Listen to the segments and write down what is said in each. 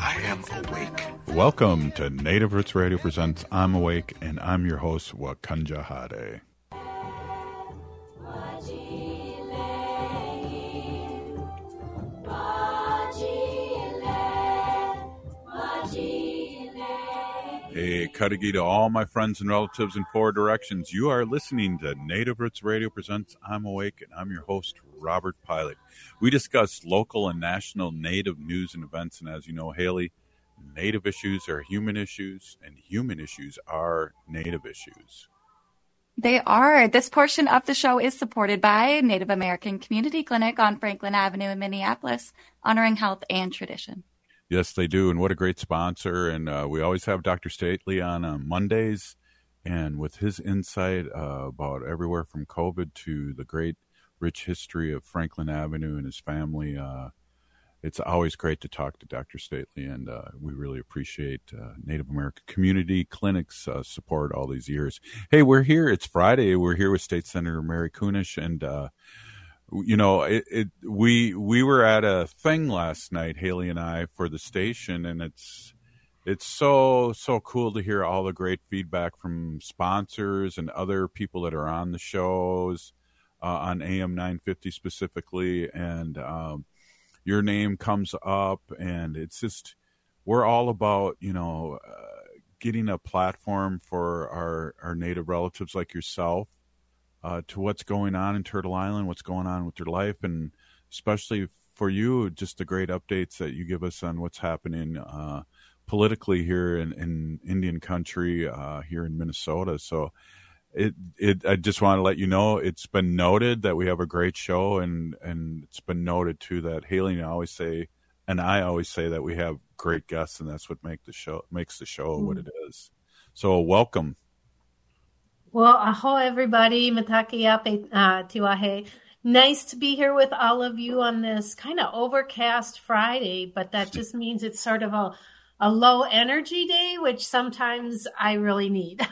I am awake. Welcome to Native Roots Radio Presents I'm Awake, and I'm your host, Wakanja Hade. Hey, Kadagi to all my friends and relatives in four directions. You are listening to Native Roots Radio Presents I'm Awake, and I'm your host, Robert Pilot. We discuss local and national Native news and events, and as you know, Haley, Native issues are human issues, and human issues are Native issues. They are. This portion of the show is supported by Native American Community Clinic on Franklin Avenue in Minneapolis, honoring health and tradition. Yes, they do, and what a great sponsor! And uh, we always have Dr. Stately on uh, Mondays, and with his insight uh, about everywhere from COVID to the great rich history of Franklin Avenue and his family. Uh, it's always great to talk to Dr. Stately, and uh, we really appreciate uh, Native American community clinics support all these years. Hey, we're here. It's Friday. We're here with State Senator Mary Kunesh, and you know, it, it, we we were at a thing last night, Haley and I, for the station, and it's it's so so cool to hear all the great feedback from sponsors and other people that are on the shows uh, on AM 950 specifically, and um, your name comes up, and it's just we're all about you know uh, getting a platform for our our native relatives like yourself uh, to what's going on in Turtle Island, what's going on with your life, and especially for you, just the great updates that you give us on what's happening uh, politically here in, in Indian country, uh, here in Minnesota. So, it, it, I just want to let you know it's been noted that we have a great show, and and it's been noted too that Haley and I always say, and I always say that we have great guests, and that's what make the show makes the show mm. what it is. So, welcome. Well, aho, everybody. Mataki ape uh, tiwahe. Nice to be here with all of you on this kind of overcast Friday, but that just means it's sort of a, a low energy day, which sometimes I really need.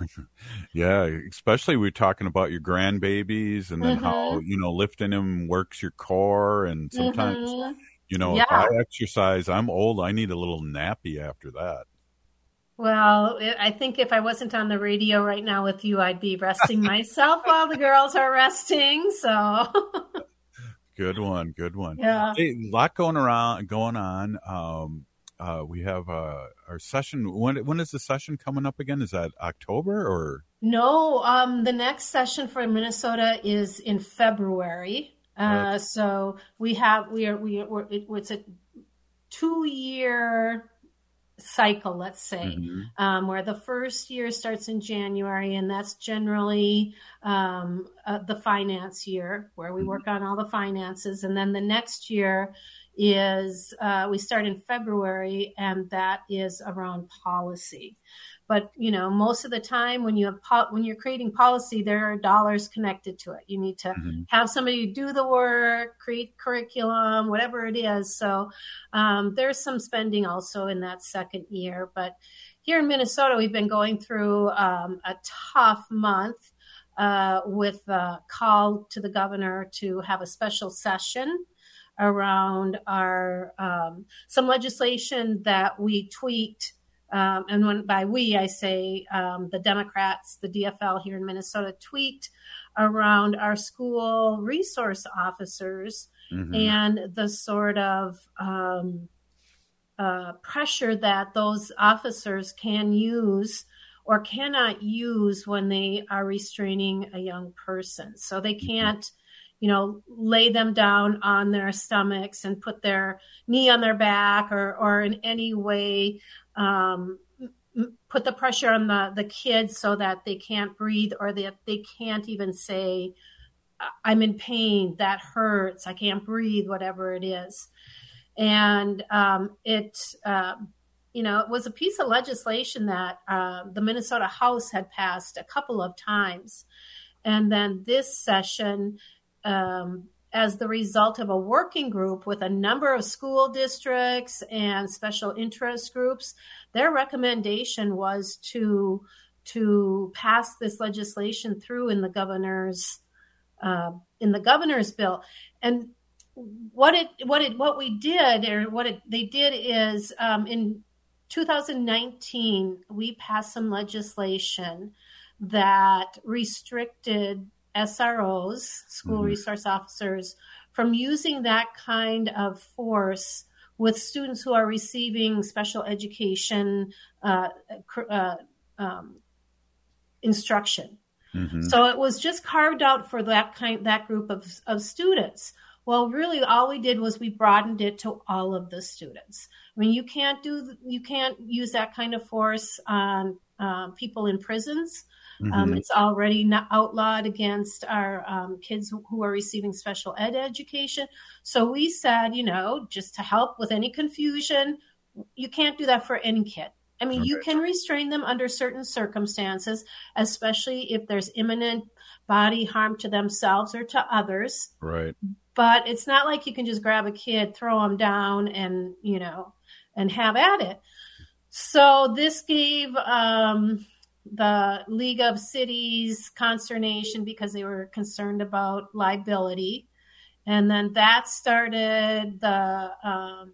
yeah, especially we're talking about your grandbabies and then mm-hmm. how, you know, lifting them works your core. And sometimes, mm-hmm. you know, yeah. if I exercise, I'm old, I need a little nappy after that. Well, I think if I wasn't on the radio right now with you, I'd be resting myself while the girls are resting. So, good one, good one. Yeah, hey, a lot going around, going on. Um, uh, we have uh, our session. When when is the session coming up again? Is that October or? No, um, the next session for Minnesota is in February. Uh, so we have we are we are, it, it's a two year cycle, let's say, mm-hmm. um, where the first year starts in January, and that's generally um, uh, the finance year where we mm-hmm. work on all the finances. And then the next year is uh, we start in February, and that is around policy. But you know, most of the time when you have po- when you're creating policy, there are dollars connected to it. You need to mm-hmm. have somebody do the work, create curriculum, whatever it is. So um, there's some spending also in that second year. But here in Minnesota, we've been going through um, a tough month. Uh, with a call to the governor to have a special session around our um, some legislation that we tweaked. Um, and when by we, I say um, the Democrats, the DFL here in Minnesota tweaked around our school resource officers mm-hmm. and the sort of um, uh, pressure that those officers can use or cannot use when they are restraining a young person. So they mm-hmm. You know, lay them down on their stomachs and put their knee on their back or, or in any way um, put the pressure on the, the kids so that they can't breathe or that they can't even say, I'm in pain, that hurts, I can't breathe, whatever it is. And um, it, uh, you know, it was a piece of legislation that uh, the Minnesota House had passed a couple of times. And then this session, um, as the result of a working group with a number of school districts and special interest groups, their recommendation was to to pass this legislation through in the governor's uh, in the governor's bill. And what it what it what we did or what it, they did is um, in 2019 we passed some legislation that restricted SROs, school mm-hmm. resource officers, from using that kind of force with students who are receiving special education uh, uh, um, instruction. Mm-hmm. So it was just carved out for that kind that group of, of students. Well, really, all we did was we broadened it to all of the students. I mean, you can't do you can't use that kind of force on um, people in prisons. Um, mm-hmm. Um, it's already outlawed against our um, kids who are receiving special ed education. So we said, you know, just to help with any confusion, you can't do that for any kid. I mean, okay. you can restrain them under certain circumstances, especially if there's imminent body harm to themselves or to others. Right. But it's not like you can just grab a kid, throw them down, and, you know, and have at it. So this gave um, the League of Cities consternation because they were concerned about liability. And then that started the um,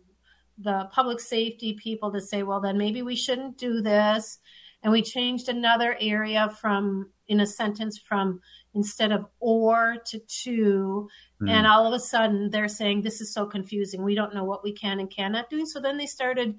the public safety people to say, well, then maybe we shouldn't do this. And we changed another area from in a sentence from instead of or to to. Mm. And all of a sudden they're saying this is so confusing. We don't know what we can and cannot do. So then they started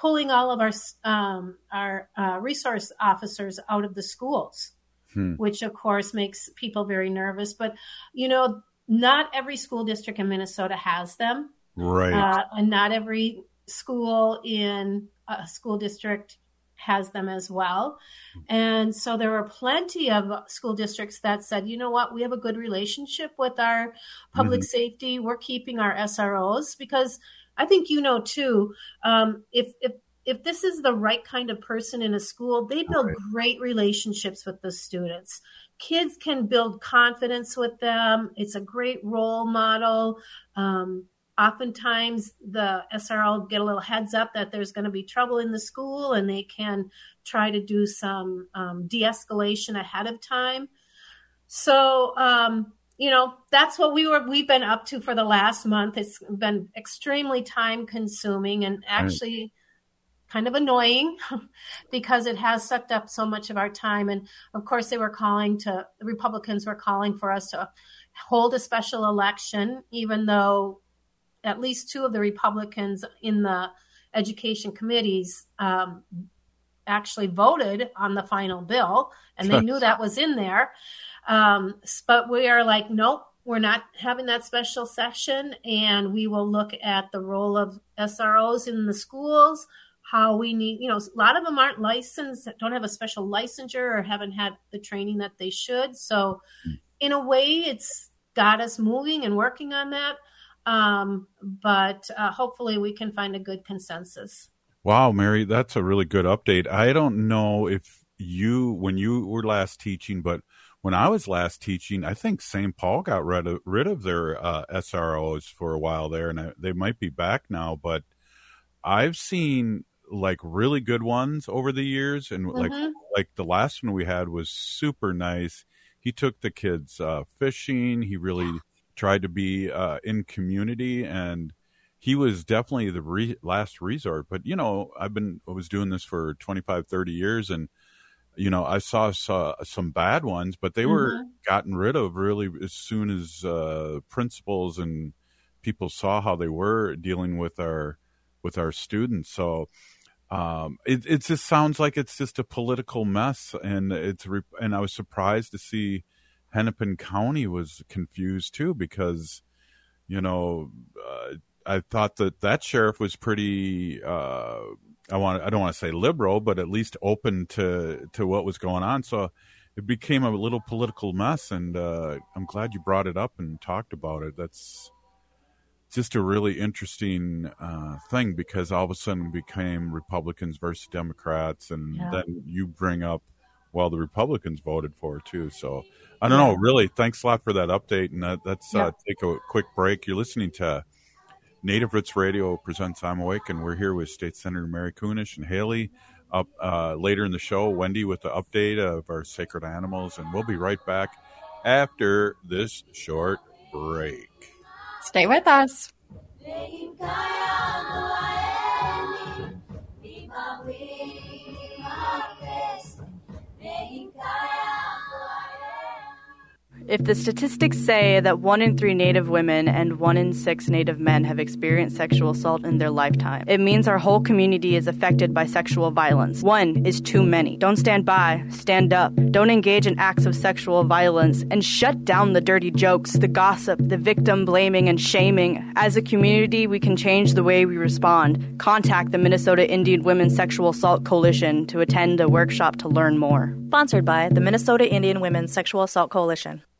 pulling all of our um, our uh, resource officers out of the schools, hmm. which of course makes people very nervous. But you know, not every school district in Minnesota has them. Right. Uh, and not every school in a school district has them as well. And so there were plenty of school districts that said, you know what, we have a good relationship with our public mm-hmm. safety. We're keeping our SROs because I think you know too, um, if, if, if this is the right kind of person in a school, they build right. great relationships with the students. Kids can build confidence with them. It's a great role model. Um, oftentimes the SRO get a little heads up that there's going to be trouble in the school and they can try to do some um, de-escalation ahead of time. So, um, you know, that's what we were, we've been up to for the last month. It's been extremely time consuming and actually right. kind of annoying because it has sucked up so much of our time. And of course they were calling to, the Republicans were calling for us to hold a special election, even though at least two of the Republicans in the education committees um, actually voted on the final bill, and they knew that was in there. Um, but we are like, nope, we're not having that special session, and we will look at the role of SROs in the schools. How we need, you know, a lot of them aren't licensed, don't have a special licensure, or haven't had the training that they should. So, in a way, it's got us moving and working on that. Um, but uh, hopefully we can find a good consensus. Wow, Mary, that's a really good update. I don't know if you, when you were last teaching, but when I was last teaching, I think St. Paul got rid of, rid of their uh, SROs for a while there, and I, they might be back now. But I've seen like really good ones over the years, and mm-hmm. like like the last one we had was super nice. He took the kids uh, fishing. He really tried to be uh, in community and he was definitely the re- last resort but you know i've been i was doing this for 25 30 years and you know i saw, saw some bad ones but they mm-hmm. were gotten rid of really as soon as uh, principals and people saw how they were dealing with our with our students so um, it, it just sounds like it's just a political mess and it's re- and i was surprised to see Hennepin County was confused too because, you know, uh, I thought that that sheriff was pretty. Uh, I want. I don't want to say liberal, but at least open to to what was going on. So it became a little political mess, and uh, I'm glad you brought it up and talked about it. That's just a really interesting uh, thing because all of a sudden we became Republicans versus Democrats, and Yeah. then you bring up, well, the Republicans voted for it too. So I don't know. Really, thanks a lot for that update, and that, let's Yeah. uh, take a quick break. You're listening to Native Roots Radio presents I'm Awake, and we're here with State Senator Mary Kunesh and Haley. Up uh, later in the show, Wendy with the update of our sacred animals, and we'll be right back after this short break. Stay with us. If the statistics say that one in three Native women and one in six Native men have experienced sexual assault in their lifetime, it means our whole community is affected by sexual violence. One is too many. Don't stand by, stand up. Don't engage in acts of sexual violence and shut down the dirty jokes, the gossip, the victim blaming and shaming. As a community, we can change the way we respond. Contact the Minnesota Indian Women's Sexual Assault Coalition to attend a workshop to learn more. Sponsored by the Minnesota Indian Women's Sexual Assault Coalition.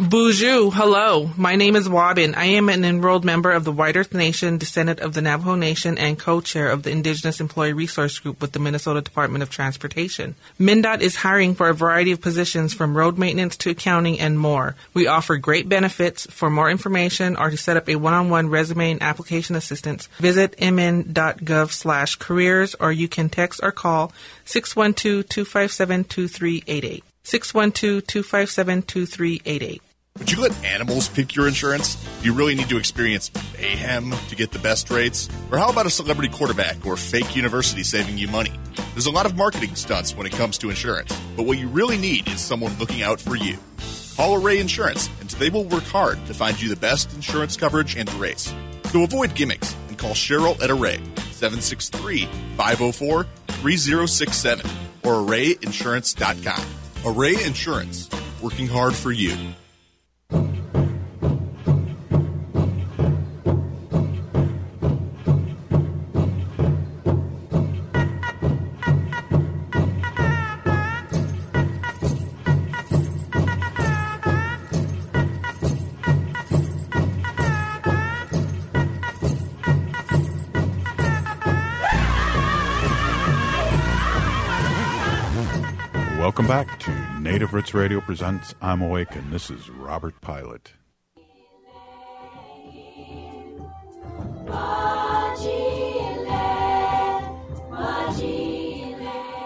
Boozhoo, hello. My name is Wabin. I am an enrolled member of the White Earth Nation, descendant of the Navajo Nation, and co-chair of the Indigenous Employee Resource Group with the Minnesota Department of Transportation. MnDOT is hiring for a variety of positions from road maintenance to accounting and more. We offer great benefits. For more information or to set up a one-on-one resume and application assistance, visit mn.gov slash careers or you can text or call 612-257-2388. 612-257-2388. Would you let animals pick your insurance? Do you really need to experience mayhem to get the best rates? Or how about a celebrity quarterback or fake university saving you money? There's a lot of marketing stunts when it comes to insurance, but what you really need is someone looking out for you. Call Array Insurance, and they will work hard to find you the best insurance coverage and rates. So avoid gimmicks and call Cheryl at Array, 763 504 3067, or arrayinsurance.com. Array Insurance, working hard for you. Welcome back to Native Roots Radio presents I'm Awake, and this is Robert Pilot.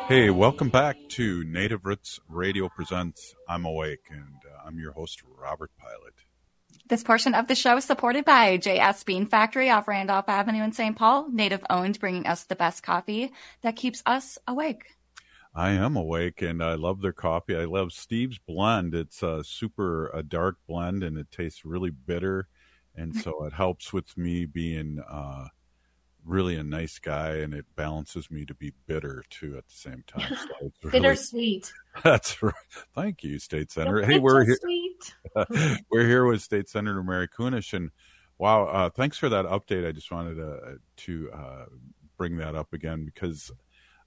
Hey, welcome back to Native Roots Radio presents I'm Awake, and uh, I'm your host, Robert Pilot. This portion of the show is supported by JS Bean Factory off Randolph Avenue in St. Paul, native owned, bringing us the best coffee that keeps us awake. I am awake, and I love their coffee. I love Steve's blend. It's a super a dark blend, and it tastes really bitter, and so it helps with me being uh, really a nice guy, and it balances me to be bitter too at the same time. So it's really, Bittersweet. That's right. Thank you, State Senator. Hey, we're here. We're here with State Senator Mary Kunesh, and wow, uh, thanks for that update. I just wanted to to uh, bring that up again because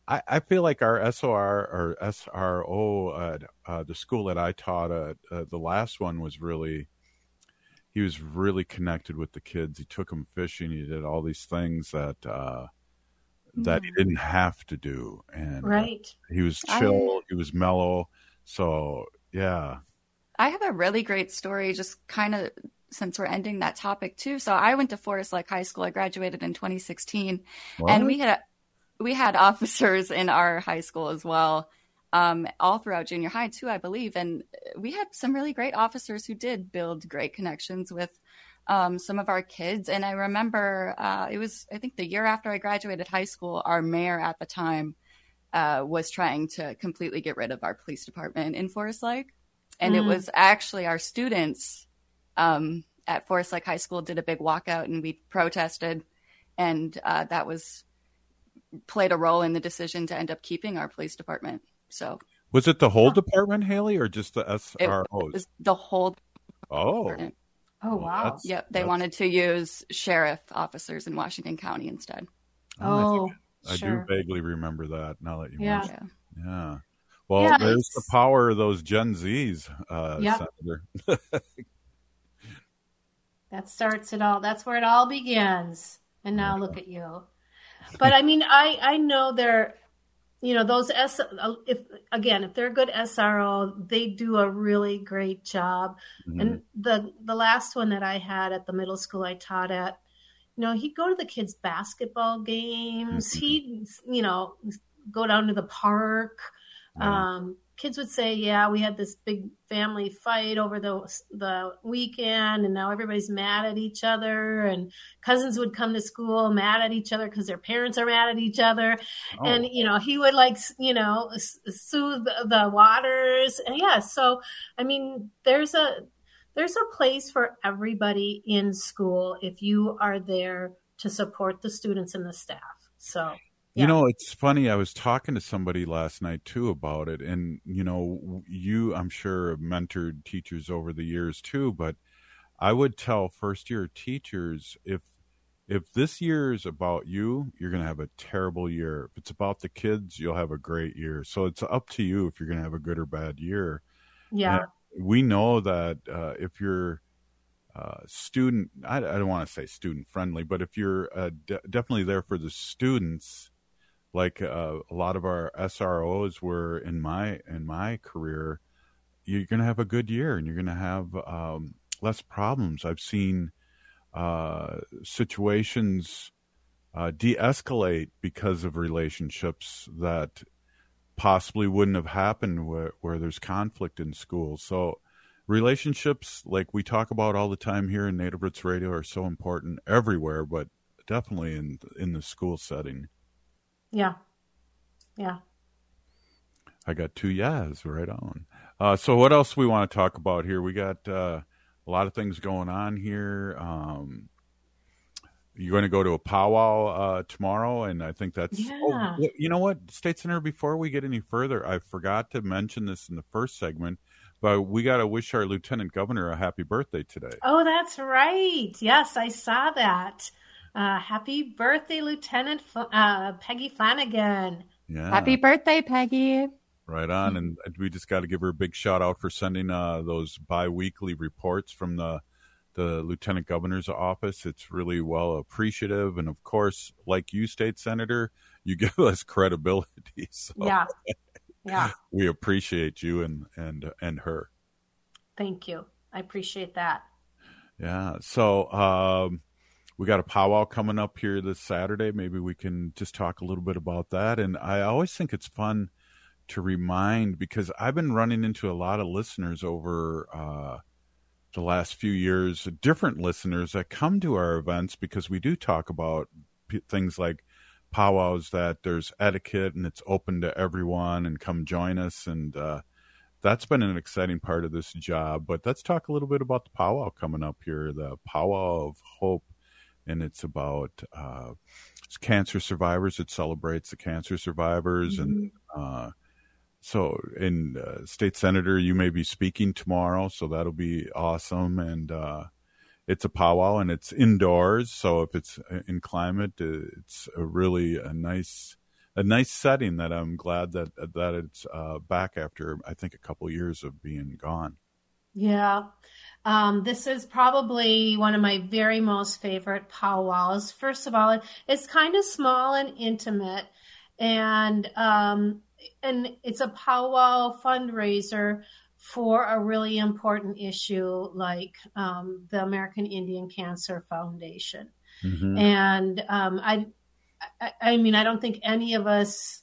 I, I feel like our SOR or SRO, at uh, the school that I taught at, uh, the last one was really. He was really connected with the kids. He took them fishing. He did all these things that uh, that he Mhm. didn't have to do, and uh, Right. he was I- chill. he was mellow. So yeah, I have a really great story, just kind of since we're ending that topic too. So I went to Forest Lake High School. I graduated in 2016, What? and we had we had officers in our high school as well, um, all throughout junior high too, I believe. And we had some really great officers who did build great connections with um, some of our kids. And I remember uh, it was I think the year after I graduated high school, our mayor at the time uh, was trying to completely get rid of our police department in Forest Lake and it Mm. was actually our students um, at Forest Lake High School did a big walkout and we protested, and uh, that was played a role in the decision to end up keeping our police department. So was it the whole department, Haley, or just the SROs? It was the whole. Oh. Department. Oh wow! Yep, they wanted to use sheriff officers in Washington County instead. Oh, I, sure. do vaguely remember that. Now that you Yeah. mention, it. yeah. Well, Yeah, there's the power of those Gen Zs, uh, Yep. Senator. That starts it all. That's where it all begins. And now look at you. But I mean, I I know they're, you know, those S. If again, if they're a good SRO, they do a really great job. Mm-hmm. And the the last one that I had at the middle school I taught at, you know, he'd go to the kids' basketball games. He'd, you know, go down to the park. Um, kids would say, "Yeah, we had this big family fight over the the weekend, and now everybody's mad at each other." And cousins would come to school mad at each other because their parents are mad at each other. Oh. And you know, he would like, you know, soothe the, the waters. And yeah, so I mean, there's a there's a place for everybody in school if you are there to support the students and the staff. So You know, it's funny. I was talking to somebody last night too about it, and you know, you, I'm sure, have mentored teachers over the years too. But I would tell first year teachers if if this year is about you, you're going to have a terrible year. If it's about the kids, you'll have a great year. So it's up to you if you're going to have a good or bad year. Yeah. And we know that uh, if you're uh, student, I, I don't want to say student friendly, but if you're uh, de- definitely there for the students, like uh, a lot of our SROs were in my in my career, you're going to have a good year and you're going to have um, less problems. I've seen uh, situations uh, de-escalate because of relationships that possibly wouldn't have happened where, where there's conflict in schools. So relationships, like we talk about all the time here in Native Roots Radio, are so important everywhere, but definitely in in the school setting. Yeah. Yeah. I got two yes, right on. Uh, so what else we want to talk about here? We got uh, a lot of things going on here. Um, you're going to go to a powwow uh, tomorrow, and I think that's. Oh, Yeah. y- you know what, State Senator? Before we get any further, I forgot to mention this in the first segment, but we got to wish our Lieutenant Governor a happy birthday today. Oh, that's right. Yes, I saw that. Uh, happy birthday, Lieutenant Fl- uh, Peggy Flanagan. Yeah. Happy birthday, Peggy. Right on, and we just got to give her a big shout out for sending uh, those biweekly reports from the the lieutenant governor's office. It's really well appreciative, and of course, like you, state senator, you give us credibility. So Yeah. Yeah. we appreciate you and and and her. Thank you. I appreciate that. Yeah. So um, we got a powwow coming up here this Saturday. Maybe we can just talk a little bit about that. And I always think it's fun to remind because I've been running into a lot of listeners over uh, the last few years, different listeners that come to our events because we do talk about p- things like powwows that there's etiquette and it's open to everyone and come join us and uh, that's been an exciting part of this job but let's talk a little bit about the powwow coming up here the powwow of hope and it's about uh, it's cancer survivors it celebrates the cancer survivors and uh, so in uh, state senator you may be speaking tomorrow so that'll be awesome and uh, it's a powwow and it's indoors so if it's in climate uh, it's a really a nice a nice setting that i'm glad that that it's uh, back after i think a couple years of being gone Yeah. Um, this is probably one of my very most favorite powwows. First of all, it's kind of small and intimate, and um, and it's a powwow fundraiser for a really important issue like um, the American Indian Cancer Foundation. Mhm. And um, I, I, I mean, I don't think any of us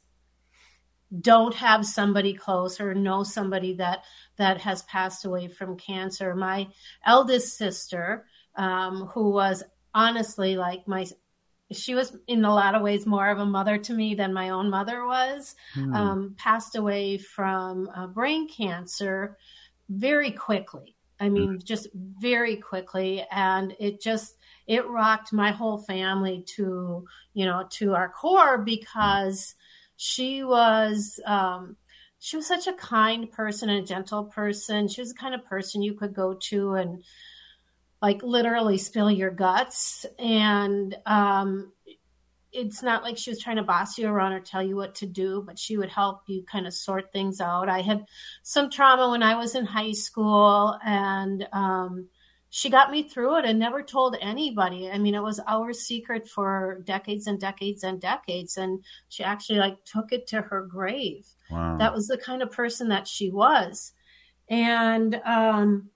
don't have somebody close or know somebody that that has passed away from cancer. My eldest sister, um, who was honestly like my, she was in a lot of ways more of a mother to me than my own mother was. Hmm. Um, passed away from uh, brain cancer very quickly. I mean, just very quickly. And it just, it rocked my whole family to, you know, to our core because she was, um, she was such a kind person and a gentle person. She was the kind of person you could go to and like literally spill your guts. And, um, it's not like she was trying to boss you around or tell you what to do, but she would help you kind of sort things out. I had some trauma when I was in high school, and um, she got me through it and never told anybody. I mean, it was our secret for decades and decades and decades, and she actually like took it to her grave. Wow. That was the kind of person that she was, and um,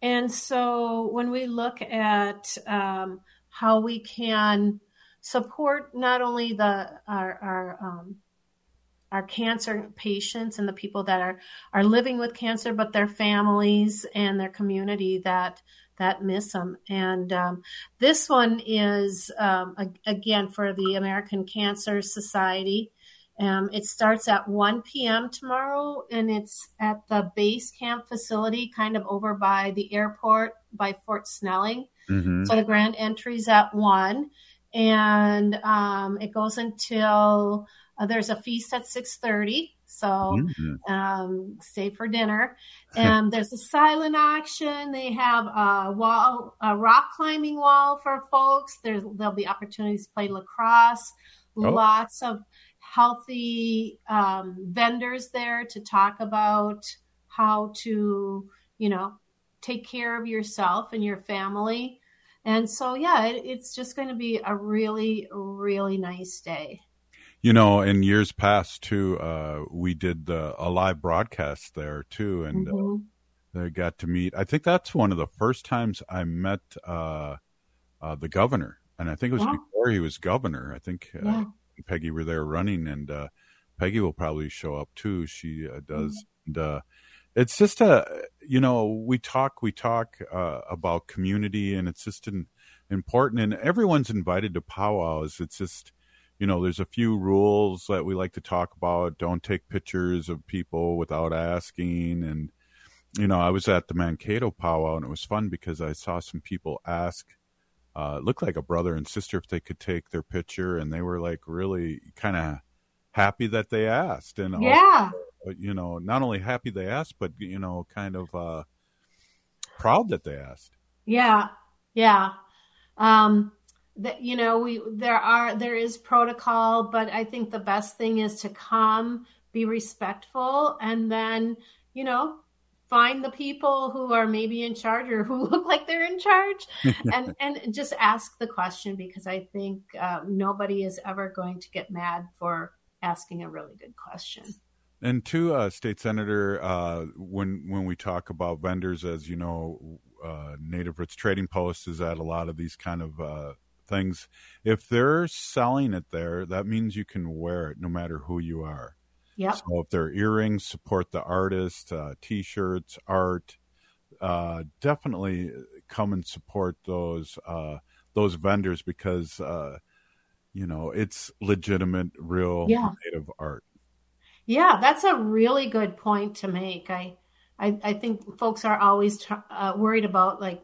and so when we look at um, how we can support not only the our our um, our cancer patients and the people that are are living with cancer, but their families and their community that that miss them. And um, this one is um, again for the American Cancer Society. Um, it starts at 1 p.m. tomorrow, and it's at the base camp facility, kind of over by the airport by Fort Snelling. Mm-hmm. So the grand entry's at one and um, it goes until uh, there's a feast at 6.30 so Mm-hmm. um, stay for dinner and there's a silent auction they have a wall a rock climbing wall for folks there's there'll be opportunities to play lacrosse Oh. lots of healthy um, vendors there to talk about how to you know take care of yourself and your family and so, yeah, it, it's just going to be a really, really nice day. You know, in years past too, uh, we did the, a live broadcast there too, and uh, I got to meet. I think that's one of the first times I met uh, uh, the governor, and I think it was Wow. before he was governor. I think uh, Yeah. Peggy were there running, and uh, Peggy will probably show up too. She uh, does, and uh, it's just a you know we talk we talk uh, about community, and it's just an, important, and everyone's invited to powwows. It's just you know there's a few rules that we like to talk about. Don't take pictures of people without asking, and you know I was at the Mankato powwow, and it was fun because I saw some people ask uh, it looked like a brother and sister if they could take their picture, and they were like really kind of happy that they asked, and Yeah. uh, you know, not only happy they asked, but you know, kind of uh, proud that they asked. Yeah, yeah. Um, that you know, we there are there is protocol, but I think the best thing is to come, be respectful, and then you know find the people who are maybe in charge or who look like they're in charge, and and just ask the question because I think um, nobody is ever going to get mad for asking a really good question. And to uh, state senator, uh, when when we talk about vendors, as you know, uh, Native Roots Trading Post is at a lot of these kind of uh, things. If they're selling it there, that means you can wear it no matter who you are. Yep. So if they're earrings, support the artist, uh, t-shirts, art. Uh, definitely come and support those uh, those vendors because uh, you know it's legitimate, real Yeah. native art. Yeah, that's a really good point to make. I, I, I think folks are always uh, worried about like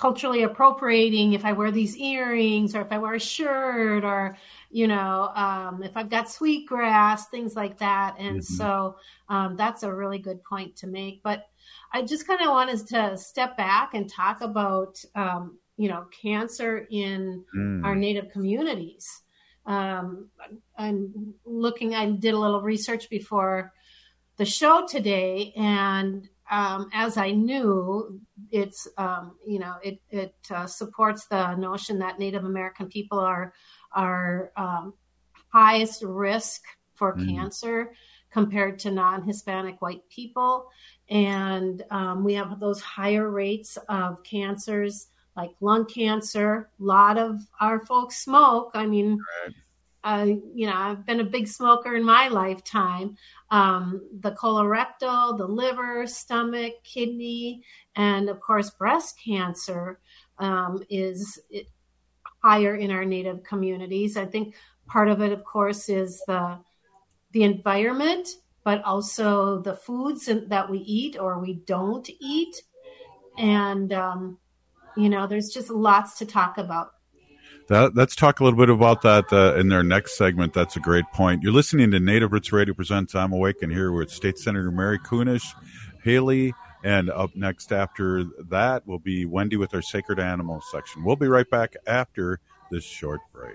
culturally appropriating if I wear these earrings or if I wear a shirt or, you know, um, if I've got sweetgrass, things like that. And Mhm. so um, that's a really good point to make. But I just kind of wanted to step back and talk about, um, you know, cancer in Mm. our Native communities. Um, I'm looking, I did a little research before the show today, and um, as I knew, it's um, you know it it uh, supports the notion that Native American people are are um, highest risk for Mm. cancer compared to non-Hispanic white people, and um, we have those higher rates of cancers like lung cancer. A lot of our folks smoke. I mean, uh, you know, I've been a big smoker in my lifetime. Um, the colorectal, the liver, stomach, kidney, and of course, breast cancer um, is higher in our native communities. I think part of it, of course, is the the environment, but also the foods that we eat or we don't eat. and um, you know, there's just lots to talk about. That, let's talk a little bit about that uh, in their next segment. That's a great point. You're listening to Native Roots Radio presents I'm Awake, and here with State Senator Mary Kunesh, Haley, and up next after that will be Wendy with our Sacred Animals section. We'll be right back after this short break.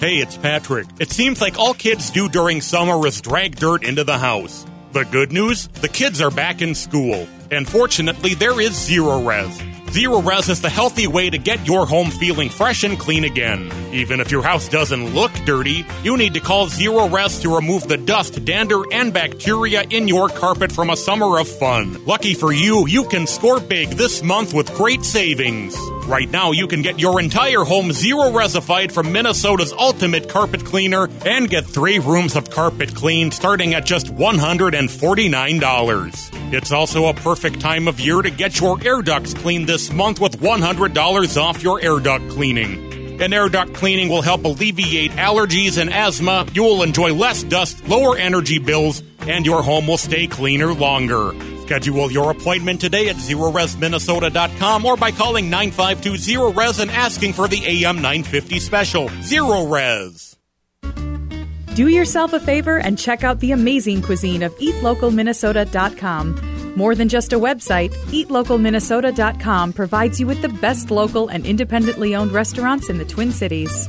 Hey, it's Patrick. It seems like all kids do during summer is drag dirt into the house. The good news? The kids are back in school. And fortunately, there is Zerorez. Zerorez is the healthy way to get your home feeling fresh and clean again. Even if your house doesn't look dirty, you need to call Zerorez to remove the dust, dander, and bacteria in your carpet from a summer of fun. Lucky for you, you can score big this month with great savings. Right now, you can get your entire home zero resified from Minnesota's ultimate carpet cleaner and get three rooms of carpet cleaned starting at just $149. It's also a perfect time of year to get your air ducts cleaned this month with $100 off your air duct cleaning. An air duct cleaning will help alleviate allergies and asthma. You will enjoy less dust, lower energy bills, and your home will stay cleaner longer. Schedule your appointment today at ZeroResMinnesota.com or by calling 952-ZeroRes and asking for the AM 950 special. Zerorez. Do yourself a favor and check out the amazing cuisine of EatLocalMinnesota.com. More than just a website, EatLocalMinnesota.com provides you with the best local and independently owned restaurants in the Twin Cities.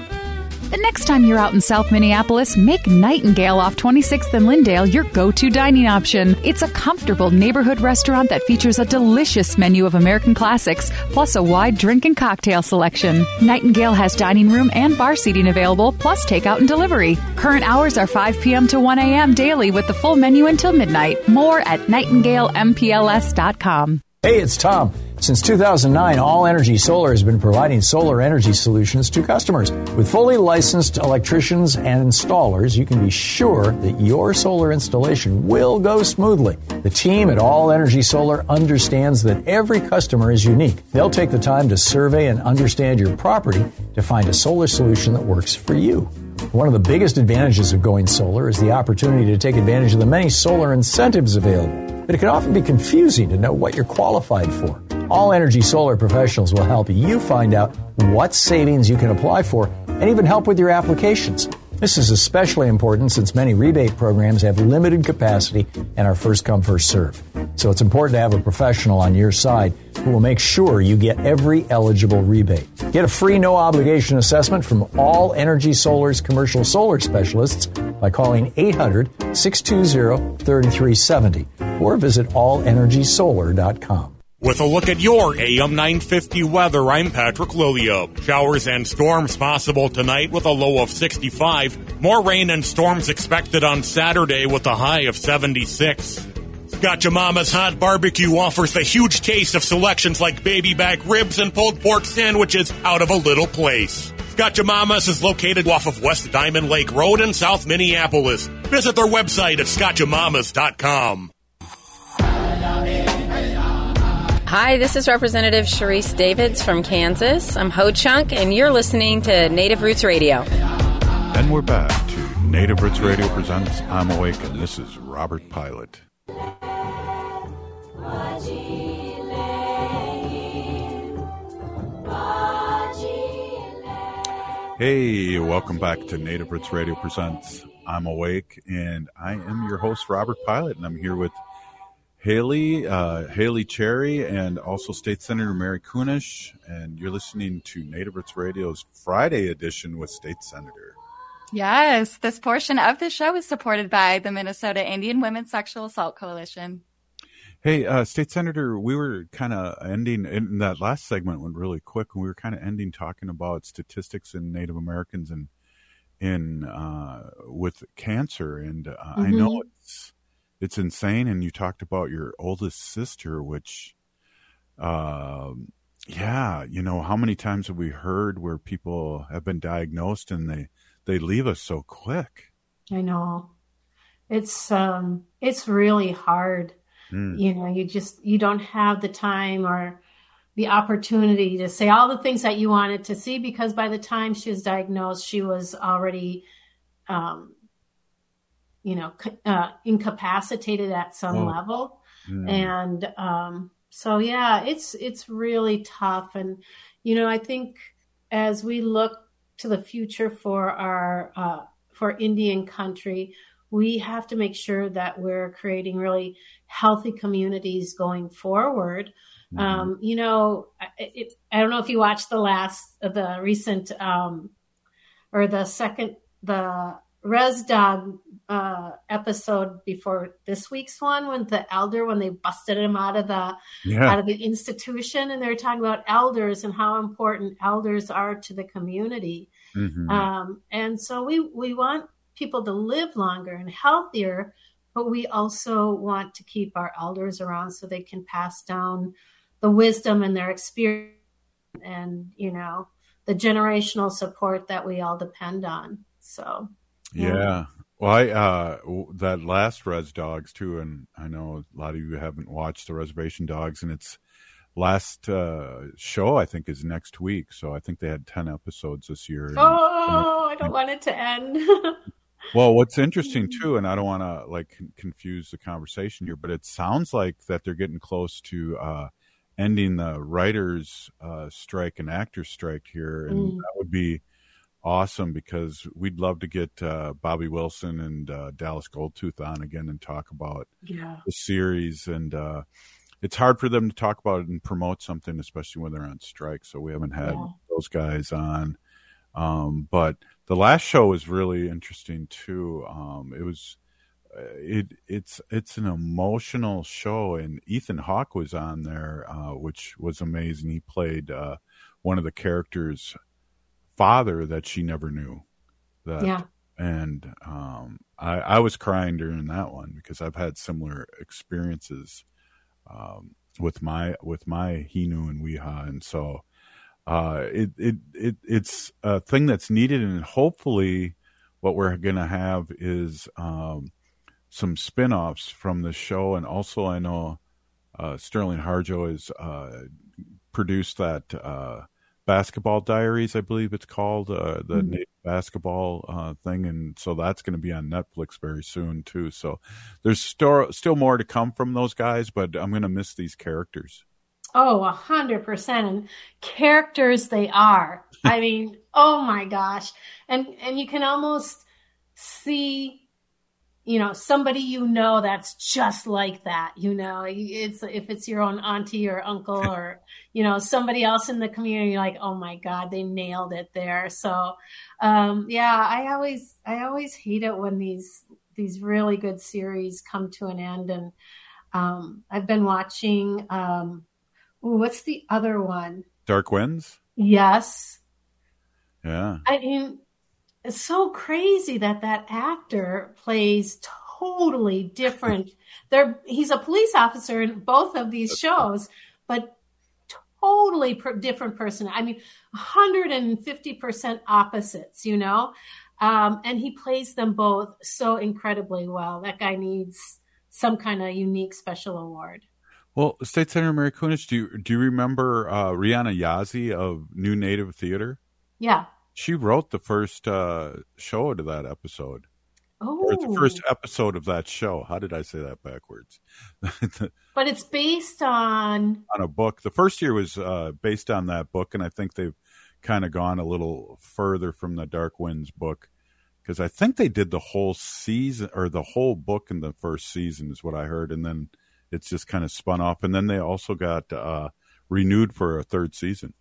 The next time you're out in South Minneapolis, make Nightingale off 26th and Lyndale your go to dining option. It's a comfortable neighborhood restaurant that features a delicious menu of American classics, plus a wide drink and cocktail selection. Nightingale has dining room and bar seating available, plus takeout and delivery. Current hours are 5 p.m. to 1 a.m. daily with the full menu until midnight. More at nightingalempls.com. Hey, it's Tom. Since 2009, All Energy Solar has been providing solar energy solutions to customers. With fully licensed electricians and installers, you can be sure that your solar installation will go smoothly. The team at All Energy Solar understands that every customer is unique. They'll take the time to survey and understand your property to find a solar solution that works for you. One of the biggest advantages of going solar is the opportunity to take advantage of the many solar incentives available. But it can often be confusing to know what you're qualified for. All Energy Solar professionals will help you find out what savings you can apply for and even help with your applications. This is especially important since many rebate programs have limited capacity and are first come, first serve. So it's important to have a professional on your side who will make sure you get every eligible rebate. Get a free no obligation assessment from All Energy Solar's commercial solar specialists by calling 800 620 3370 or visit allenergysolar.com. With a look at your AM 950 weather, I'm Patrick Lilio. Showers and storms possible tonight with a low of 65. More rain and storms expected on Saturday with a high of 76. Scotch Mama's Hot Barbecue offers the huge taste of selections like baby back ribs and pulled pork sandwiches out of a little place. Scotch Mama's is located off of West Diamond Lake Road in South Minneapolis. Visit their website at scotchamamas.com. Hi, this is Representative Sharice Davids from Kansas. I'm Ho Chunk, and you're listening to Native Roots Radio. And we're back to Native Roots Radio presents I'm Awake, and this is Robert Pilot. Hey, welcome back to Native Roots Radio presents I'm Awake, and I am your host, Robert Pilot, and I'm here with Haley, uh, Haley Cherry, and also State Senator Mary Kunesh. And you're listening to Native Roots Radio's Friday edition with State Senator. Yes, this portion of the show is supported by the Minnesota Indian Women's Sexual Assault Coalition. Hey, uh, State Senator, we were kind of ending, in that last segment went really quick, and we were kind of ending talking about statistics in Native Americans and in uh, with cancer. And uh, mm-hmm. I know it's it's insane. And you talked about your oldest sister, which, uh, yeah, you know, how many times have we heard where people have been diagnosed and they they leave us so quick? I know. It's um it's really hard. Mm. You know, you just you don't have the time or the opportunity to say all the things that you wanted to see because by the time she was diagnosed, she was already um, you know, uh, incapacitated at some oh. level. Mm. And um, so, yeah, it's it's really tough. And you know, I think as we look to the future for our uh, for Indian country, we have to make sure that we're creating really healthy communities going forward. Mm-hmm. Um, you know, it, I don't know if you watched the last, the recent, um, or the second, the Res Dog uh, episode before this week's one when the elder when they busted him out of the yeah. out of the institution and they're talking about elders and how important elders are to the community mm-hmm. um, and so we we want people to live longer and healthier but we also want to keep our elders around so they can pass down the wisdom and their experience and you know the generational support that we all depend on so yeah. Well, I, uh, that last Res Dogs too, and I know a lot of you haven't watched the Reservation Dogs, and its last uh, show I think is next week. So I think they had ten episodes this year. Oh, I don't want it to end. well, what's interesting too, and I don't want to like confuse the conversation here, but it sounds like that they're getting close to uh, ending the writers' uh, strike and actors' strike here, and mm. that would be awesome because we'd love to get uh, Bobby Wilson and uh, Dallas Goldtooth on again and talk about yeah. the series. And uh, it's hard for them to talk about it and promote something, especially when they're on strike. So we haven't had yeah. those guys on. Um, but the last show was really interesting too. Um, it was uh, it it's it's an emotional show, and Ethan Hawke was on there, uh, which was amazing. He played uh, one of the characters father that she never knew. That, yeah. And um, I, I was crying during that one because I've had similar experiences um, with my with my Hinu and Weha, and so uh, it it it it's a thing that's needed, and hopefully, what we're going to have is um, some spin-offs from the show, and also I know uh, Sterlin Harjo has uh, produced that uh, Basketball Diaries, I believe it's called, uh, the mm-hmm. basketball uh, thing, and so that's going to be on Netflix very soon too. So there's still still more to come from those guys, but I'm going to miss these characters. Oh, a hundred percent, and characters they are. I mean, oh my gosh, and and you can almost see you know somebody you know that's just like that you know it's if it's your own auntie or uncle or you know somebody else in the community like oh my god they nailed it there. So um yeah i always i always hate it when these these really good series come to an end. And um i've been watching um ooh, what's the other one? Dark winds? Yes. Yeah. I mean it's so crazy that that actor plays totally different. There, he's a police officer in both of these shows, but totally per- different person. I mean, 150% opposites, you know? Um, and he plays them both so incredibly well. That guy needs some kind of unique special award. Well, State Senator Mary Kunesh, do you, do you remember uh, Rhiana Yazzie of New Native Theater? Yeah. She wrote the first uh, show to that episode. Oh. Or the first episode of that show. How did I say that backwards? but it's based on on a book. The first year was uh, based on that book, and I think they've kind of gone a little further from the Dark Winds book because I think they did the whole season or the whole book in the first season is what I heard, and then it's just kind of spun off. And then they also got uh, renewed for a third season.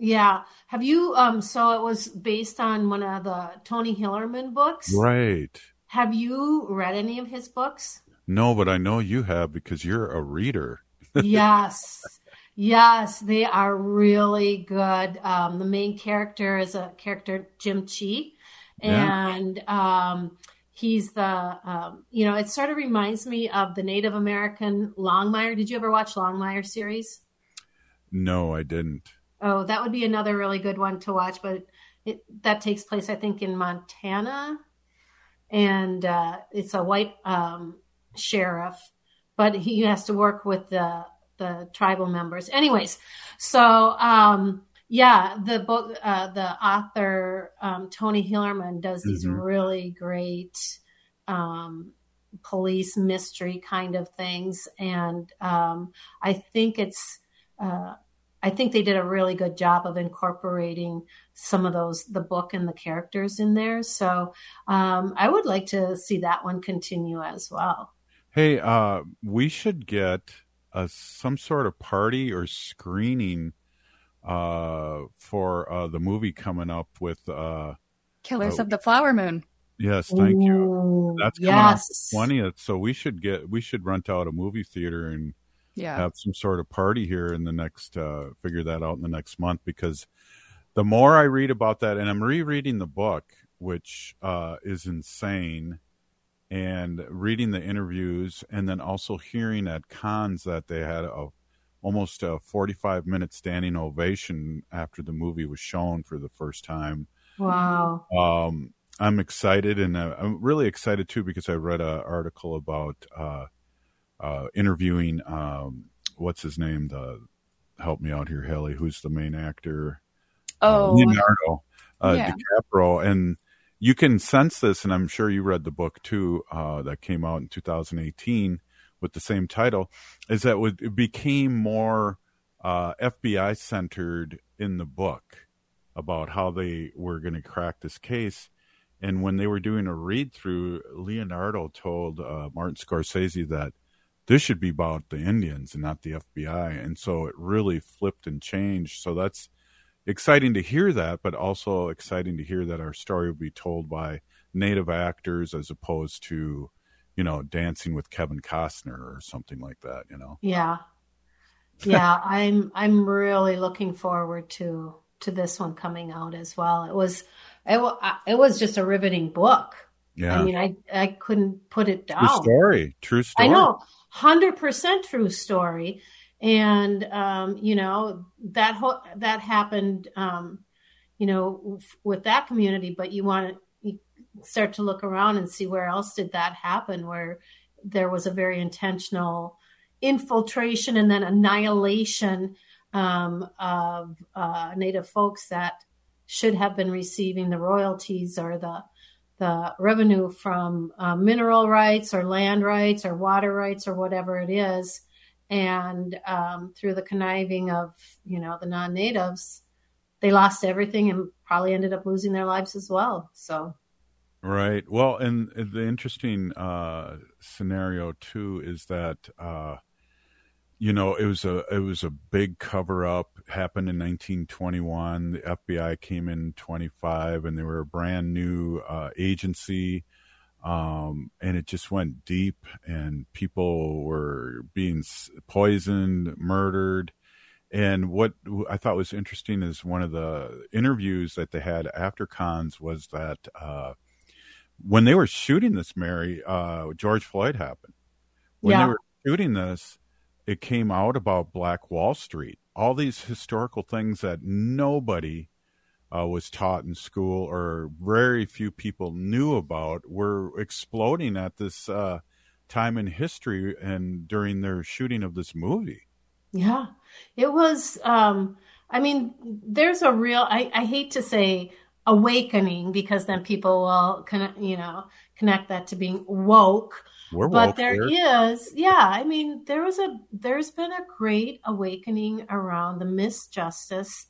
Yeah. Have you um so it was based on one of the Tony Hillerman books? Right. Have you read any of his books? No, but I know you have because you're a reader. yes. Yes, they are really good. Um, the main character is a character, Jim Chee. Yeah. And um, he's the, um, you know, it sort of reminds me of the Native American Longmire. Did you ever watch Longmire series? No, I didn't. Oh, that would be another really good one to watch, but it, that takes place, I think, in Montana, and uh, it's a white um, sheriff, but he has to work with the the tribal members. Anyways, so um, yeah, the book, uh, the author um, Tony Hillerman does these Mhm. really great um, police mystery kind of things, and um, I think it's. Uh, I think they did a really good job of incorporating some of those, the book and the characters in there. So um, I would like to see that one continue as well. Hey, uh, we should get uh, some sort of party or screening uh, for uh, the movie coming up with. Uh, Killers uh, of the Flower Moon. Yes, thank you. That's coming out yes. twentieth, so we should get we should rent out a movie theater and Yeah. have some sort of party here in the next uh, figure that out in the next month because the more I read about that, and I'm rereading the book, which uh, is insane, and reading the interviews, and then also hearing at Cannes that they had a almost a 45 minute standing ovation after the movie was shown for the first time. Wow. Um, I'm excited, and uh, I'm really excited too because I read an article about uh, uh, interviewing um, what's his name? The help me out here, Haley. Who's the main actor? Oh. uh, Leonardo uh, Yeah. DiCaprio, and you can sense this, and I'm sure you read the book too uh, that came out in 2018 with the same title. Is that it became more uh, FBI centered in the book about how they were going to crack this case. And when they were doing a read through, Leonardo told uh, Martin Scorsese that this should be about the Indians and not the FBI. And so it really flipped and changed. So that's exciting to hear that, but also exciting to hear that our story will be told by native actors as opposed to, you know, dancing with Kevin Costner or something like that, you know? Yeah. Yeah, I'm I'm really looking forward to to this one coming out as well. It was it, it was just a riveting book. Yeah. I mean, I I couldn't put it True down. story. True story. I know, hundred percent true story, and um, you know that ho- that happened, um, you know, f- with that community. But you want to start to look around and see where else did that happen, where there was a very intentional infiltration and then annihilation um, of uh, Native folks that should have been receiving the royalties or the the revenue from uh, mineral rights or land rights or water rights or whatever it is, and um, through the conniving of you know the non-natives, they lost everything and probably ended up losing their lives as well. So Right. Well, and the interesting uh, scenario too is that uh, you know it was a it was a big cover up. Happened in 1921. The FBI came in 25, and they were a brand new uh, agency, um, and it just went deep. And people were being poisoned, murdered. And what I thought was interesting is one of the interviews that they had after Cannes was that. Uh, when they were shooting this, Mary, uh, George Floyd happened. When Yeah. they were shooting this, it came out about Black Wall Street. All these historical things that nobody uh, was taught in school or very few people knew about were exploding at this uh, time in history and during their shooting of this movie. Yeah, it was. Um, I mean, there's a real. I, I hate to say awakening because then people will connect, you know, connect that to being woke. We're but there here. is, yeah. I mean, there was a. There's been a great awakening around the misjustice,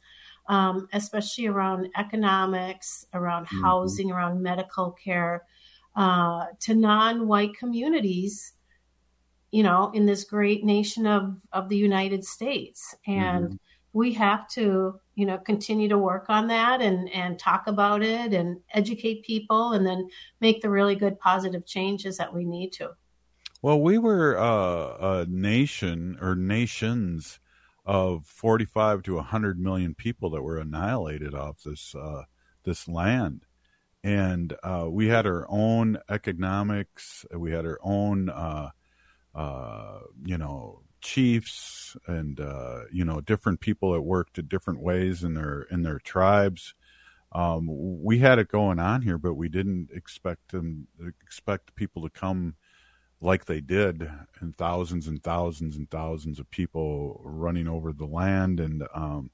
um, especially around economics, around Mhm. housing, around medical care, uh, to non-white communities you know, in this great nation of, of the United States. And mm-hmm. we have to, you know, continue to work on that and, and talk about it and educate people and then make the really good positive changes that we need to. Well, we were uh, a nation or nations of 45 to 100 million people that were annihilated off this uh, this land and uh, we had our own economics we had our own uh, uh, you know chiefs and uh, you know different people that worked in different ways in their in their tribes. Um, we had it going on here, but we didn't expect them expect people to come like they did, and thousands and thousands and thousands of people running over the land, and um,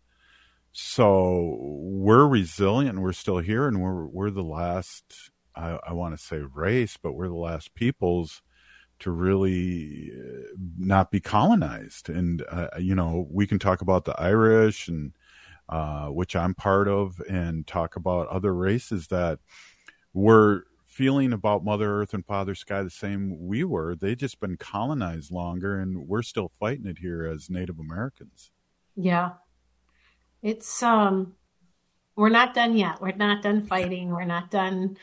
so we're resilient. We're still here, and we're we're the last. I, I want to say race, but we're the last peoples to really uh, not be colonized. And, uh, you know, we can talk about the Irish and, uh, which I'm part of, and talk about other races that were feeling about Mother Earth and Father Sky the same we were. They just been colonized longer, and we're still fighting it here as Native Americans. Yeah, it's um, we're not done yet. We're not done fighting. We're not done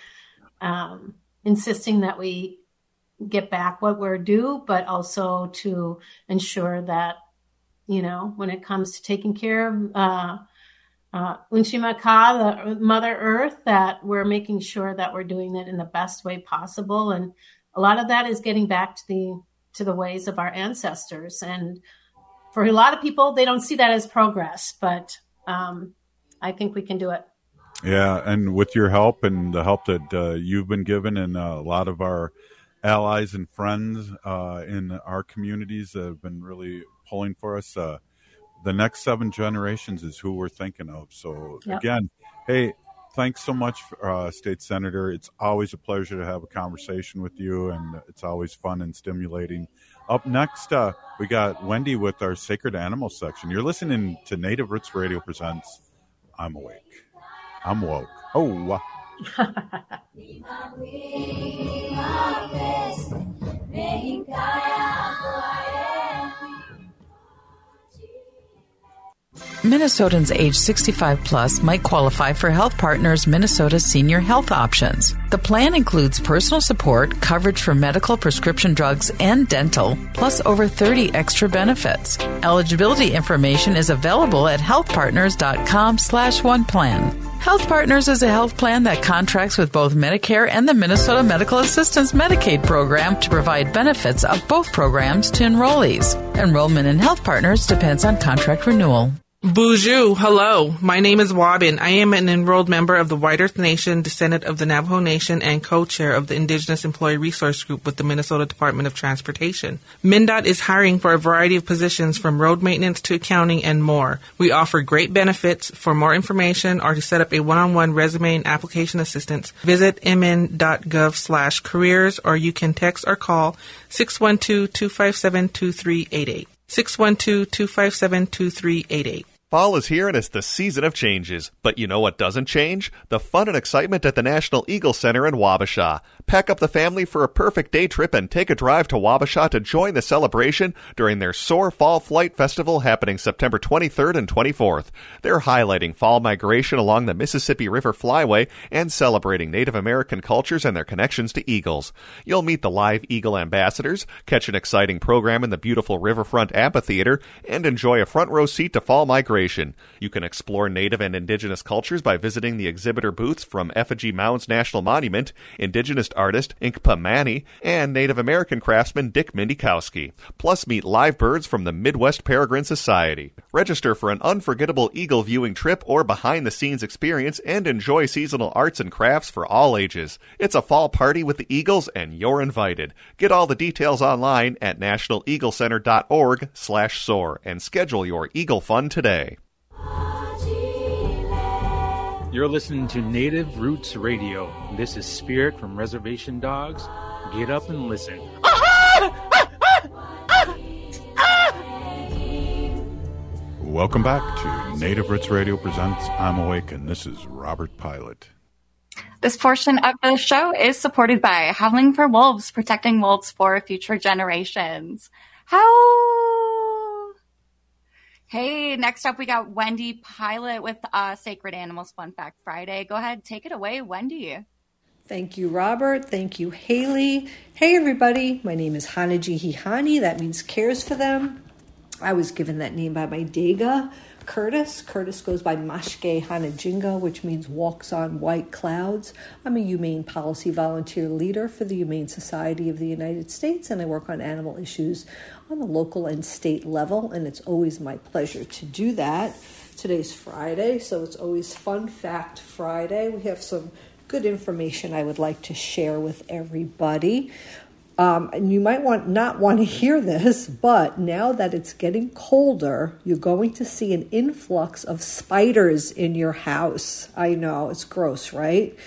um, insisting that we get back what we're due, but also to ensure that, you know, when it comes to taking care of uh, uh, Unchimaka, the Mother Earth, that we're making sure that we're doing it in the best way possible. And a lot of that is getting back to the to the ways of our ancestors. And for a lot of people, they don't see that as progress, but um, I think we can do it. Yeah, and with your help and the help that uh, you've been given, and uh, a lot of our allies and friends uh, in our communities that have been really pulling for us. Uh, the next seven generations is who we're thinking of. So yep. again, hey, thanks so much, uh, State Senator. It's always a pleasure to have a conversation with you, and it's always fun and stimulating. Up next, uh, we got Wendy with our Sacred Animal section. You're listening to Native Roots Radio presents I'm Awake. I'm woke. Oh, Minnesotans age 65 plus might qualify for HealthPartners Minnesota Senior Health Options. The plan includes personal support, coverage for medical, prescription drugs, and dental, plus over 30 extra benefits. Eligibility information is available at healthpartners.com slash one plan. HealthPartners is a health plan that contracts with both Medicare and the Minnesota Medical Assistance Medicaid program to provide benefits of both programs to enrollees. Enrollment in HealthPartners depends on contract renewal. Boozhoo, hello. My name is Wabin. I am an enrolled member of the White Earth Nation, descendant of the Navajo Nation, and co-chair of the Indigenous Employee Resource Group with the Minnesota Department of Transportation. MnDOT is hiring for a variety of positions from road maintenance to accounting and more. We offer great benefits. For more information or to set up a one-on-one resume and application assistance, visit mn.gov slash careers or you can text or call 612-257-2388. 612-257-2388. Fall is here and it's the season of changes. But you know what doesn't change? The fun and excitement at the National Eagle Center in Wabasha. Pack up the family for a perfect day trip and take a drive to Wabasha to join the celebration during their Soar Fall Flight Festival happening September 23rd and 24th. They're highlighting fall migration along the Mississippi River Flyway and celebrating Native American cultures and their connections to eagles. You'll meet the live eagle ambassadors, catch an exciting program in the beautiful Riverfront Amphitheater, and enjoy a front row seat to fall migration you can explore native and indigenous cultures by visiting the exhibitor booths from Effigy Mounds National Monument, indigenous artist Inkpa Mani, and Native American craftsman Dick Mindikowski. Plus, meet live birds from the Midwest Peregrine Society. Register for an unforgettable eagle viewing trip or behind the scenes experience and enjoy seasonal arts and crafts for all ages. It's a fall party with the Eagles and you're invited. Get all the details online at nationaleaglecenter.org slash soar and schedule your Eagle Fun today. You're listening to Native Roots Radio. This is Spirit from Reservation Dogs. Get up and listen. Welcome back to Native Roots Radio presents I'm Awake, and this is Robert Pilot. This portion of the show is supported by Howling for Wolves, protecting wolves for future generations. How? Hey, next up we got Wendy Pilot with uh, Sacred Animals Fun Fact Friday. Go ahead, take it away, Wendy. Thank you, Robert. Thank you, Haley. Hey, everybody. My name is Hanaji Hihani. That means cares for them. I was given that name by my Dega, Curtis. Curtis goes by Mashke Hanajinga, which means walks on white clouds. I'm a humane policy volunteer leader for the Humane Society of the United States, and I work on animal issues on the local and state level, and it's always my pleasure to do that. Today's Friday, so it's always Fun Fact Friday. We have some good information I would like to share with everybody. Um, and you might want not want to hear this, but now that it's getting colder, you're going to see an influx of spiders in your house. I know it's gross, right?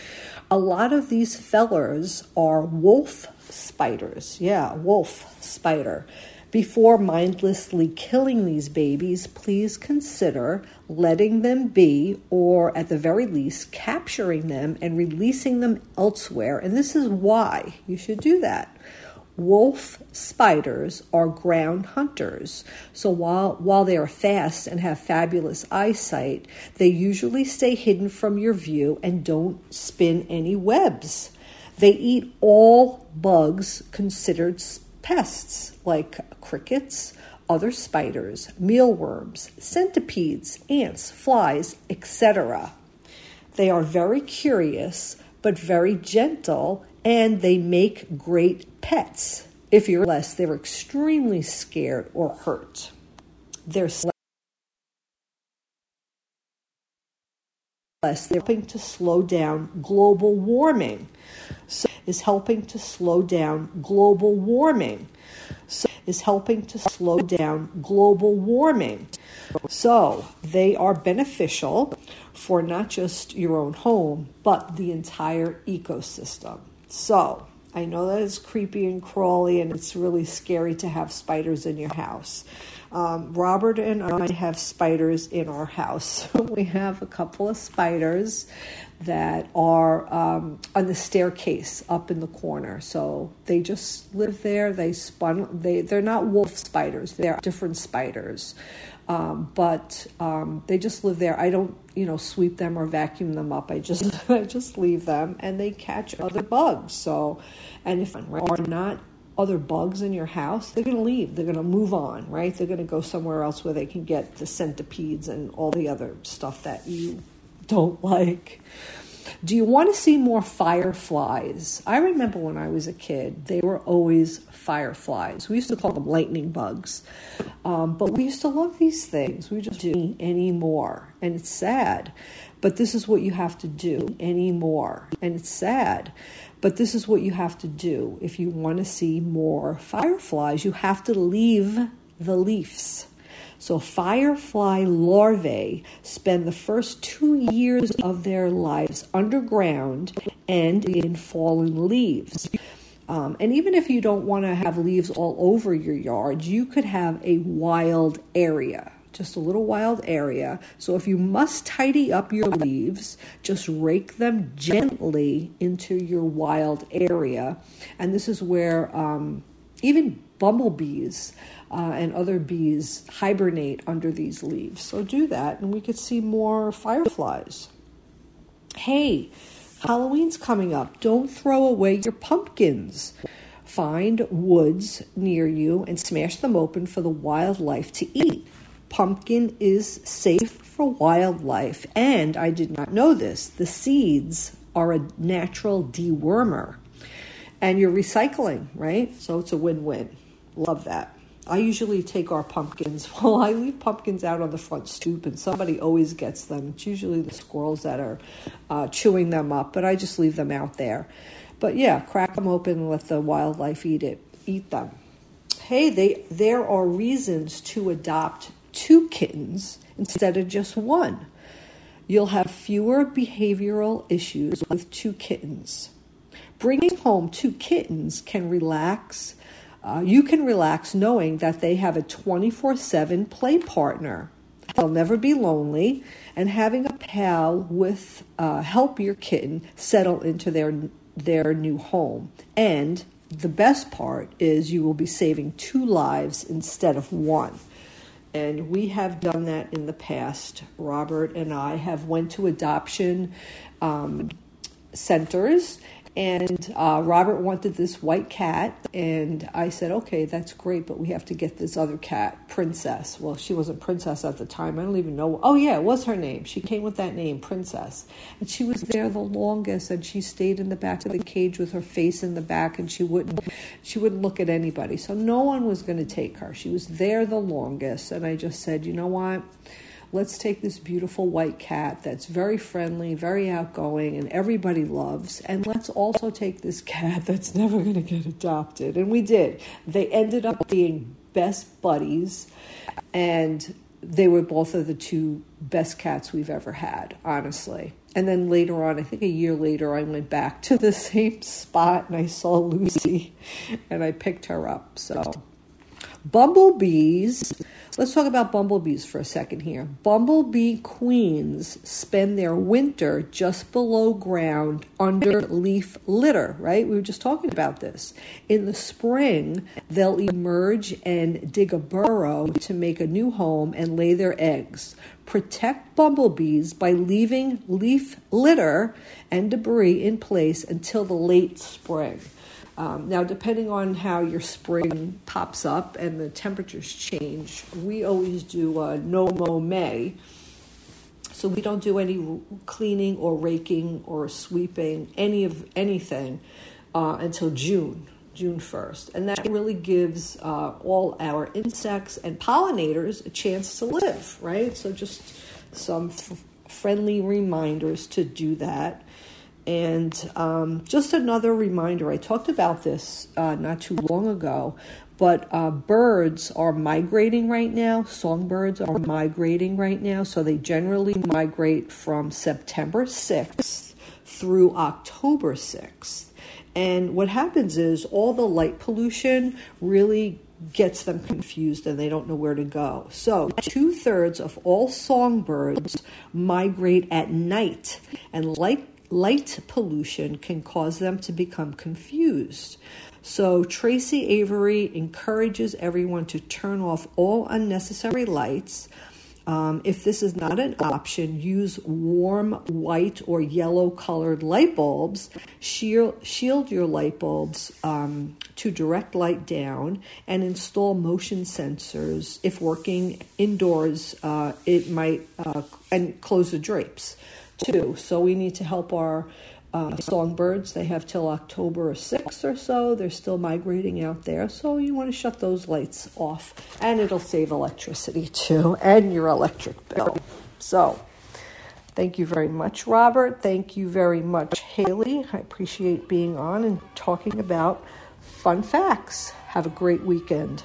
A lot of these fellers are wolf spiders. Yeah, wolf spider. Before mindlessly killing these babies, please consider letting them be, or at the very least, capturing them and releasing them elsewhere. And this is why you should do that. Wolf spiders are ground hunters. So while, while they are fast and have fabulous eyesight, they usually stay hidden from your view and don't spin any webs. They eat all bugs considered pests like crickets, other spiders, mealworms, centipedes, ants, flies, etc. They are very curious but very gentle and they make great pets. If you're less, they're extremely scared or hurt. They're less, they're helping to slow down global warming. So is helping to slow down global warming. So is helping to slow down global warming. So they are beneficial for not just your own home, but the entire ecosystem. So I know that is creepy and crawly and it's really scary to have spiders in your house. Um, Robert and I have spiders in our house. we have a couple of spiders that are um, on the staircase up in the corner. So they just live there. They spun. They they're not wolf spiders. They're different spiders, um, but um, they just live there. I don't you know sweep them or vacuum them up. I just I just leave them, and they catch other bugs. So, and if there are not other bugs in your house, they're going to leave. They're going to move on, right? They're going to go somewhere else where they can get the centipedes and all the other stuff that you don't like. Do you want to see more fireflies? I remember when I was a kid, they were always fireflies. We used to call them lightning bugs. Um, but we used to love these things. We just do anymore. And it's sad. But this is what you have to do anymore. And it's sad. But this is what you have to do. If you want to see more fireflies, you have to leave the leaves. So, firefly larvae spend the first two years of their lives underground and in fallen leaves. Um, and even if you don't want to have leaves all over your yard, you could have a wild area, just a little wild area. So if you must tidy up your leaves, just rake them gently into your wild area. And this is where um, even bumblebees uh, and other bees hibernate under these leaves. So do that, and we could see more fireflies. Hey, Halloween's coming up. Don't throw away your pumpkins. Find woods near you and smash them open for the wildlife to eat. Pumpkin is safe for wildlife, and I did not know this. The seeds are a natural dewormer, and you're recycling, right? So it's a win win. Love that. I usually take our pumpkins. Well, I leave pumpkins out on the front stoop, and somebody always gets them. It's usually the squirrels that are uh, chewing them up, but I just leave them out there. But yeah, crack them open and let the wildlife eat it, eat them. Hey, they there are reasons to adopt two kittens instead of just one. You'll have fewer behavioral issues with two kittens. Bringing home two kittens can relax uh, you can relax knowing that they have a 24 7 play partner. they'll never be lonely, and having a pal with uh, help your kitten settle into their their new home. And the best part is you will be saving two lives instead of one and we have done that in the past robert and i have went to adoption um, centers and uh, Robert wanted this white cat, and I said, "Okay, that's great, but we have to get this other cat, Princess." Well, she wasn't Princess at the time. I don't even know. Oh yeah, it was her name. She came with that name, Princess, and she was there the longest. And she stayed in the back of the cage with her face in the back, and she wouldn't, she wouldn't look at anybody. So no one was going to take her. She was there the longest, and I just said, "You know what?" Let's take this beautiful white cat that's very friendly, very outgoing, and everybody loves, and let's also take this cat that's never going to get adopted. And we did. They ended up being best buddies, and they were both of the two best cats we've ever had, honestly. And then later on, I think a year later, I went back to the same spot and I saw Lucy and I picked her up. So, bumblebees Let's talk about bumblebees for a second here. Bumblebee queens spend their winter just below ground under leaf litter, right? We were just talking about this. In the spring, they'll emerge and dig a burrow to make a new home and lay their eggs. Protect bumblebees by leaving leaf litter and debris in place until the late spring. Um, now, depending on how your spring pops up and the temperatures change, we always do a no mow May. So we don't do any cleaning or raking or sweeping any of anything uh, until June, June first, and that really gives uh, all our insects and pollinators a chance to live. Right. So just some f- friendly reminders to do that. And um, just another reminder I talked about this uh, not too long ago, but uh, birds are migrating right now. Songbirds are migrating right now. So they generally migrate from September 6th through October 6th. And what happens is all the light pollution really gets them confused and they don't know where to go. So, two thirds of all songbirds migrate at night, and light light pollution can cause them to become confused. So, Tracy Aviary encourages everyone to turn off all unnecessary lights. Um, if this is not an option, use warm white or yellow colored light bulbs. Shield, shield your light bulbs um, to direct light down and install motion sensors. If working indoors, uh, it might, uh, and close the drapes too. So we need to help our uh, songbirds. They have till October 6th or so. They're still migrating out there. So you want to shut those lights off. And it'll save electricity too and your electric bill. So thank you very much, Robert. Thank you very much, Haley. I appreciate being on and talking about fun facts. Have a great weekend.